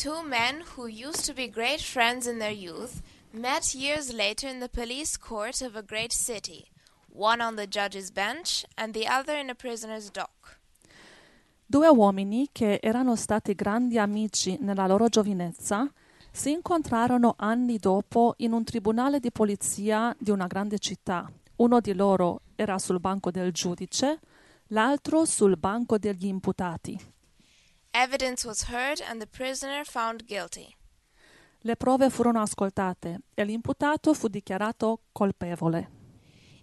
Two men who used to be great friends in their youth met years later in the police court of a great city, one on the judge's bench and the other in a prisoner's dock. Due uomini che erano stati grandi amici nella loro giovinezza si incontrarono anni dopo in un tribunale di polizia di una grande città. Uno di loro era sul banco del giudice, l'altro sul banco degli imputati. Evidence was heard and the prisoner found guilty. Le prove furono ascoltate e l'imputato fu dichiarato colpevole.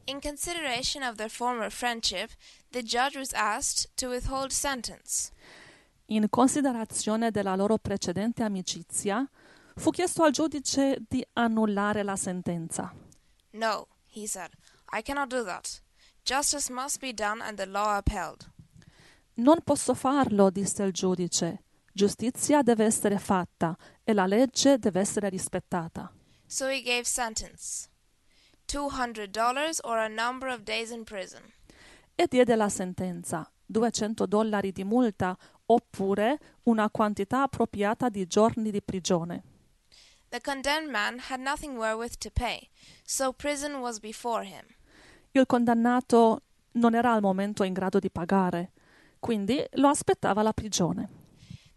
In consideration of their former friendship, the judge was asked to withhold sentence. In considerazione della loro precedente amicizia, fu chiesto al giudice di annullare la sentenza. No, he said, I cannot do that. Justice must be done and the law upheld. Non posso farlo, disse il giudice. Giustizia deve essere fatta e la legge deve essere rispettata. So he gave sentence $200 or a number of days in prison. E diede la sentenza, 200 dollari di multa oppure una quantità appropriata di giorni di prigione. The condemned man had nothing wherewith to pay, so prison was before him. Il condannato non era al momento in grado di pagare, quindi lo aspettava la prigione.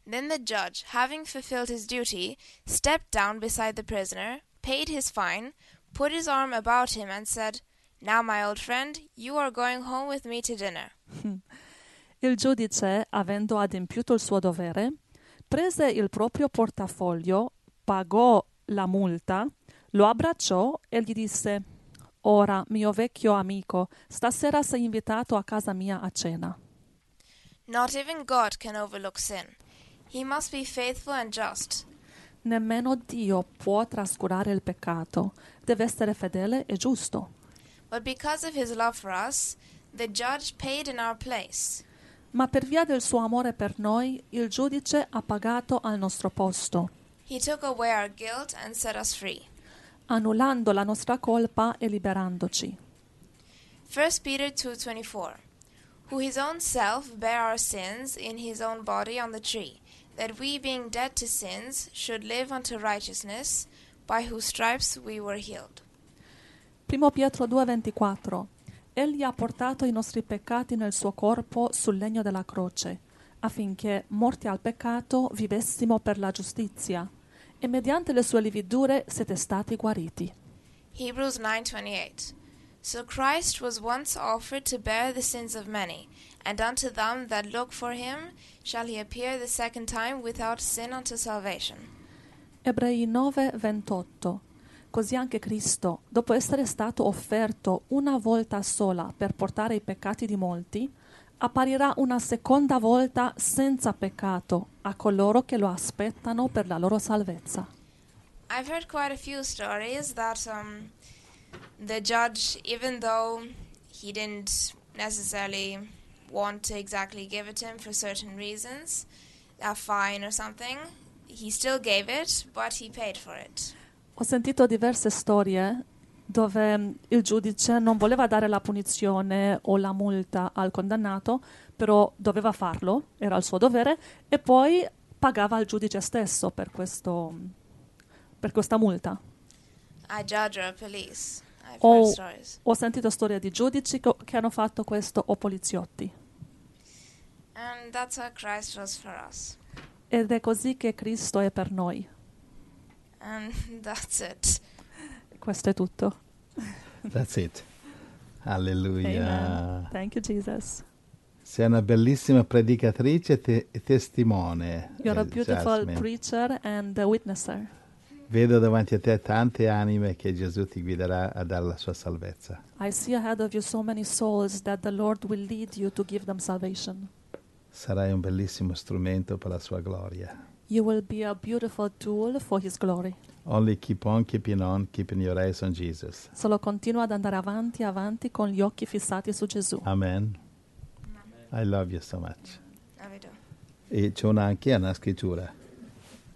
Then the judge, having fulfilled his duty, stepped down beside the prisoner, paid his fine, put his arm about him, and said, Now, my old friend, you are going home with me to dinner. Il giudice, avendo adempiuto il suo dovere, prese il proprio portafoglio, pagò la multa, lo abbracciò e gli disse Ora, mio vecchio amico, stasera sei invitato a casa mia a cena. Not even God can overlook sin. He must be faithful and just. Nemmeno Dio può trascurare il peccato, deve essere fedele e giusto. But because of his love for us, the judge paid in our place. Ma per via del suo amore per noi, il giudice ha pagato al nostro posto, He took away our guilt and set us free. annullando la nostra colpa e liberandoci. 1 Peter 2:24 Who his own self bare our sins in his own body on the tree that we being dead to sins should live unto righteousness by whose stripes we were healed. Primo Pietro 2:24 Egli ha portato i nostri peccati nel suo corpo sul legno della croce, affinché, morti al peccato, vivessimo per la giustizia, e mediante le sue lividure siete stati guariti. Hebrews 9:28 So Christ was once offered to bear the sins of many, and unto them that look for him shall he appear the second time without sin unto salvation. Ebrei 9:28 Così anche Cristo, dopo essere stato offerto una volta sola per portare i peccati di molti, apparirà una seconda volta senza peccato a coloro che lo aspettano per la loro salvezza. I've heard quite a few stories that um, the judge, even though he didn't necessarily want to exactly give it to him for certain reasons, a fine or something, he still gave it, but he paid for it. Ho sentito diverse storie dove mm, il giudice non voleva dare la punizione o la multa al condannato, però doveva farlo, era il suo dovere, e poi pagava al giudice stesso per, questo, per questa multa. Stories. Ho sentito storie di giudici co- che hanno fatto questo o poliziotti. And that's how Christ was for us. Ed è così che Cristo è per noi. And that's it. Questo è tutto. That's it. Alleluia. Amen. Thank you, Jesus. Sei una bellissima predicatrice e te- testimone. You're a eh, beautiful Jasmine. preacher and a witnesser. Vedo davanti a te tante anime che Gesù ti guiderà a dare la sua salvezza. I see ahead of you so many souls that the Lord will lead you to give them salvation. Sarai un bellissimo strumento per la sua gloria. You will be a beautiful tool for His glory. Only keep on keeping on, keeping your eyes on Jesus. Solo continua ad andare avanti, avanti con gli occhi fissati su Gesù. Amen. I love you so much. Do. E c'è una, anche una scrittura.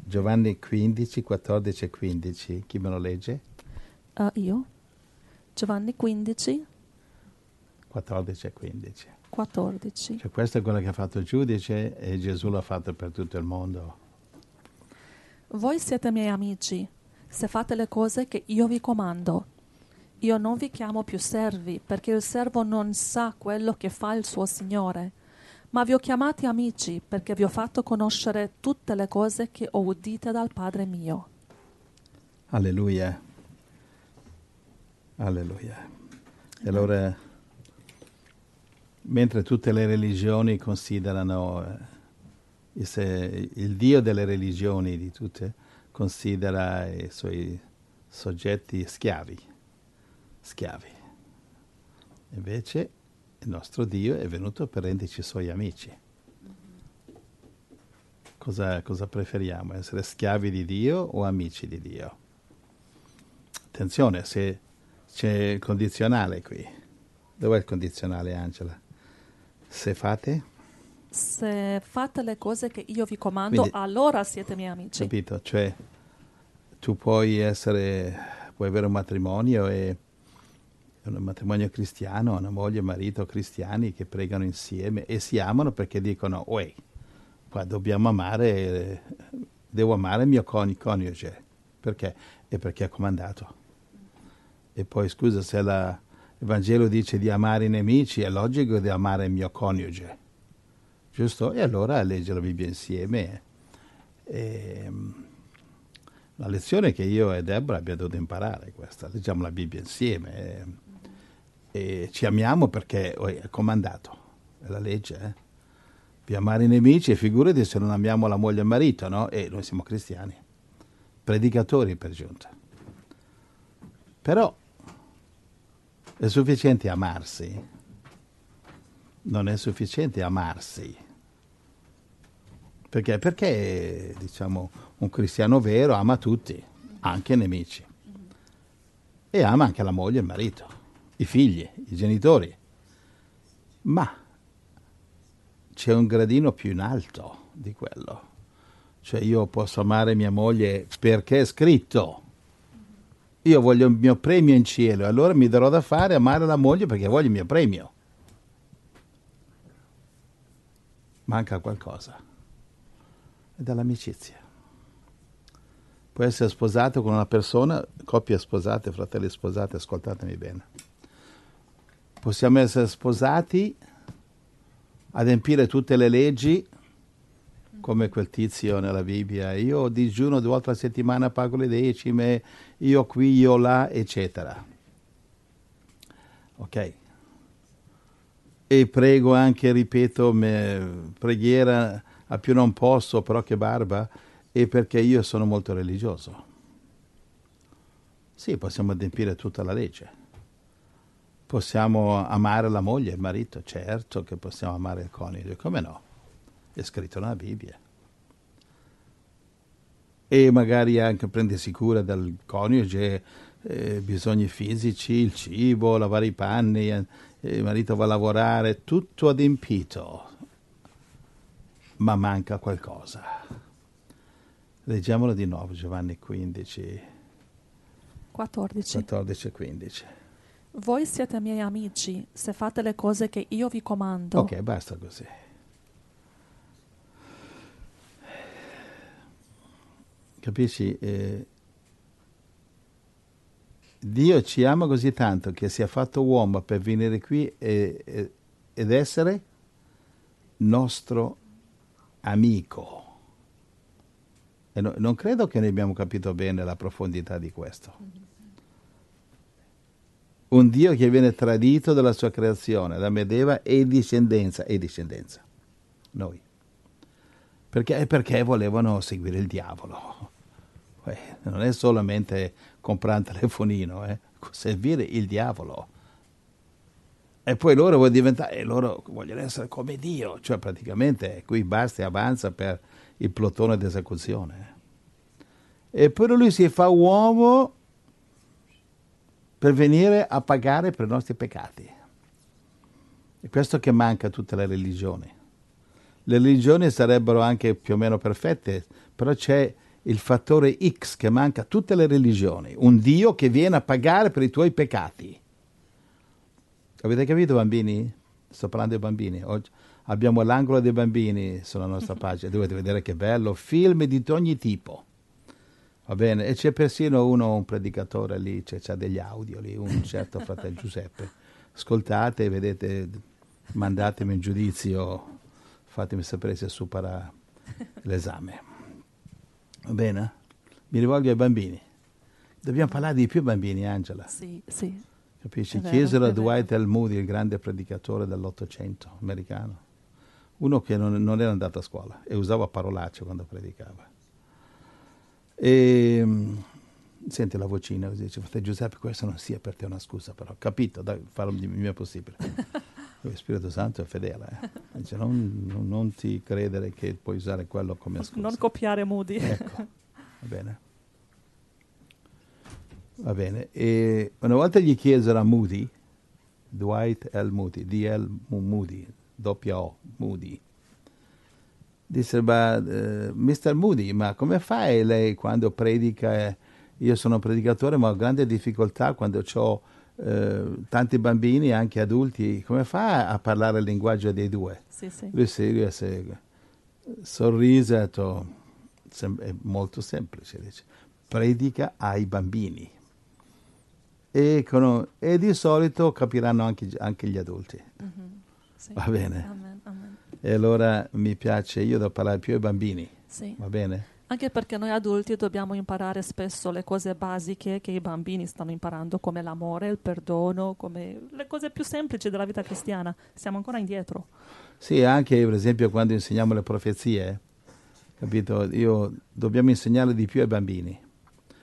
Giovanni 15, 14 e 15. Chi me lo legge? Uh, io? Giovanni 15, 14 e 15. 14. Cioè, questo è quello che ha fatto il giudice e Gesù l'ha fatto per tutto il mondo. Voi siete miei amici, se fate le cose che io vi comando. Io non vi chiamo più servi, perché il servo non sa quello che fa il suo Signore, ma vi ho chiamati amici, perché vi ho fatto conoscere tutte le cose che ho udite dal Padre mio. Alleluia. Alleluia. E allora, mentre tutte le religioni considerano, eh, il Dio delle religioni di tutte considera i suoi soggetti schiavi, schiavi. Invece il nostro Dio è venuto per renderci suoi amici. Cosa, cosa preferiamo? Essere schiavi di Dio o amici di Dio? Attenzione, se c'è il condizionale qui. Dov'è il condizionale, Angela? Se fate? Se fate le cose che io vi comando, Quindi- allora siete miei amici. Capito? Cioè, tu puoi essere, puoi avere un matrimonio e un matrimonio cristiano, una moglie e marito cristiani che pregano insieme e si amano perché dicono, uè, qua dobbiamo amare, devo amare il mio coni- coniuge. Perché? E perché è comandato. E poi, scusa, se la- il Vangelo dice di amare i nemici, è logico di amare il mio coniuge. Giusto? E allora legge la Bibbia insieme. E, la lezione che io e Deborah abbiamo dovuto imparare è questa, leggiamo la Bibbia insieme e, ci amiamo perché oh, è comandato, è la legge. Eh? Di amare i nemici e figurati se non amiamo la moglie e il marito, no? E noi siamo cristiani, predicatori per giunta. Però è sufficiente amarsi, non è sufficiente amarsi. Perché? Perché diciamo, un cristiano vero ama tutti, anche i nemici. E ama anche la moglie e il marito, i figli, i genitori. Ma c'è un gradino più in alto di quello. Cioè io posso amare mia moglie perché è scritto. Io voglio il mio premio in cielo, allora mi darò da fare amare la moglie perché voglio il mio premio. Manca qualcosa è dall'amicizia. Puoi essere sposato con una persona, coppie sposate, fratelli sposati, ascoltatemi bene. Possiamo essere sposati, adempiere tutte le leggi, come quel tizio nella Bibbia. Io digiuno due volte a settimana, pago le decime, io qui, io là, eccetera. Ok? E prego anche, ripeto, me, preghiera a più non posso, però che barba, e perché io sono molto religioso. Sì, possiamo adempiere tutta la legge. Possiamo amare la moglie e il marito, certo che possiamo amare il coniuge, come no? È scritto nella Bibbia. E magari anche prendersi cura del coniuge, eh, bisogni fisici, il cibo, lavare i panni, eh, il marito va a lavorare, tutto adempito ma manca qualcosa. Leggiamolo di nuovo, Giovanni 15, 14. 14 e 15. Voi siete miei amici, se fate le cose che io vi comando. Ok, basta così. Capisci? Eh, Dio ci ama così tanto che si è fatto uomo per venire qui e, e, ed essere nostro amico. E no- non credo che noi abbiamo capito bene la profondità di questo. Un Dio che viene tradito dalla sua creazione, da Medeva e discendenza, e discendenza. Noi. Perché? Perché volevano seguire il diavolo. Eh, non è solamente comprare un telefonino, eh, servire il diavolo. E poi loro vogliono diventare, loro vogliono essere come Dio, cioè praticamente qui basta e avanza per il plotone d'esecuzione. E poi lui si fa uomo per venire a pagare per i nostri peccati. È questo che manca a tutte le religioni. Le religioni sarebbero anche più o meno perfette, però c'è il fattore X che manca a tutte le religioni, un Dio che viene a pagare per i tuoi peccati. Avete capito bambini? Sto parlando dei bambini. Oggi abbiamo l'angolo dei bambini sulla nostra pagina, dovete vedere che bello, film di ogni tipo. Va bene? E c'è persino uno, un predicatore lì, c'è, c'ha degli audio lì, un certo fratello Giuseppe. Ascoltate, vedete, mandatemi un giudizio, fatemi sapere se supera l'esame. Va bene? Mi rivolgo ai bambini. Dobbiamo parlare di più bambini, Angela. Sì, sì. Capisci? Vero, Chiesero a. Dwight L. Moody, il grande predicatore dell'Ottocento americano, uno che non, non era andato a scuola e usava parolacce quando predicava. E, mm, senti la vocina così, dice, fratello Giuseppe, questo non sia per te una scusa, però, capito, dai, farò il mio possibile. Lo Spirito Santo è fedele, eh. dice, non, non- non ti credere che puoi usare quello come scusa. Non copiare Moody. Ecco, va bene. Va bene. E una volta gli chiesero a Moody, Dwight L. Moody, D.L. Mo- Moody, doppia O, Moody. Disse, ma, eh, Mr. Moody, ma come fai lei quando predica? eh, Io sono un predicatore, ma ho grande difficoltà quando ho tanti bambini, anche adulti. Come fa a parlare il linguaggio dei due? Sì, sì. Lui si- sorrise e ha detto, "Sem- è molto semplice, dice, predica ai bambini. E, con- e di solito capiranno anche, anche gli adulti. Mhm. Sì. Va bene. Amen. E allora mi piace, io devo parlare più ai bambini, Sì. va bene? Anche perché noi adulti dobbiamo imparare spesso le cose basiche che i bambini stanno imparando, come l'amore, il perdono, come le cose più semplici della vita cristiana. Siamo ancora indietro. Sì, anche per esempio quando insegniamo le profezie, capito? Io, dobbiamo insegnare di più ai bambini.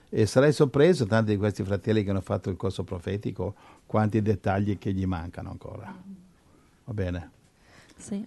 E sarei sorpreso, tanti di questi fratelli che hanno fatto il corso profetico, quanti dettagli che gli mancano ancora. Va bene? Sì.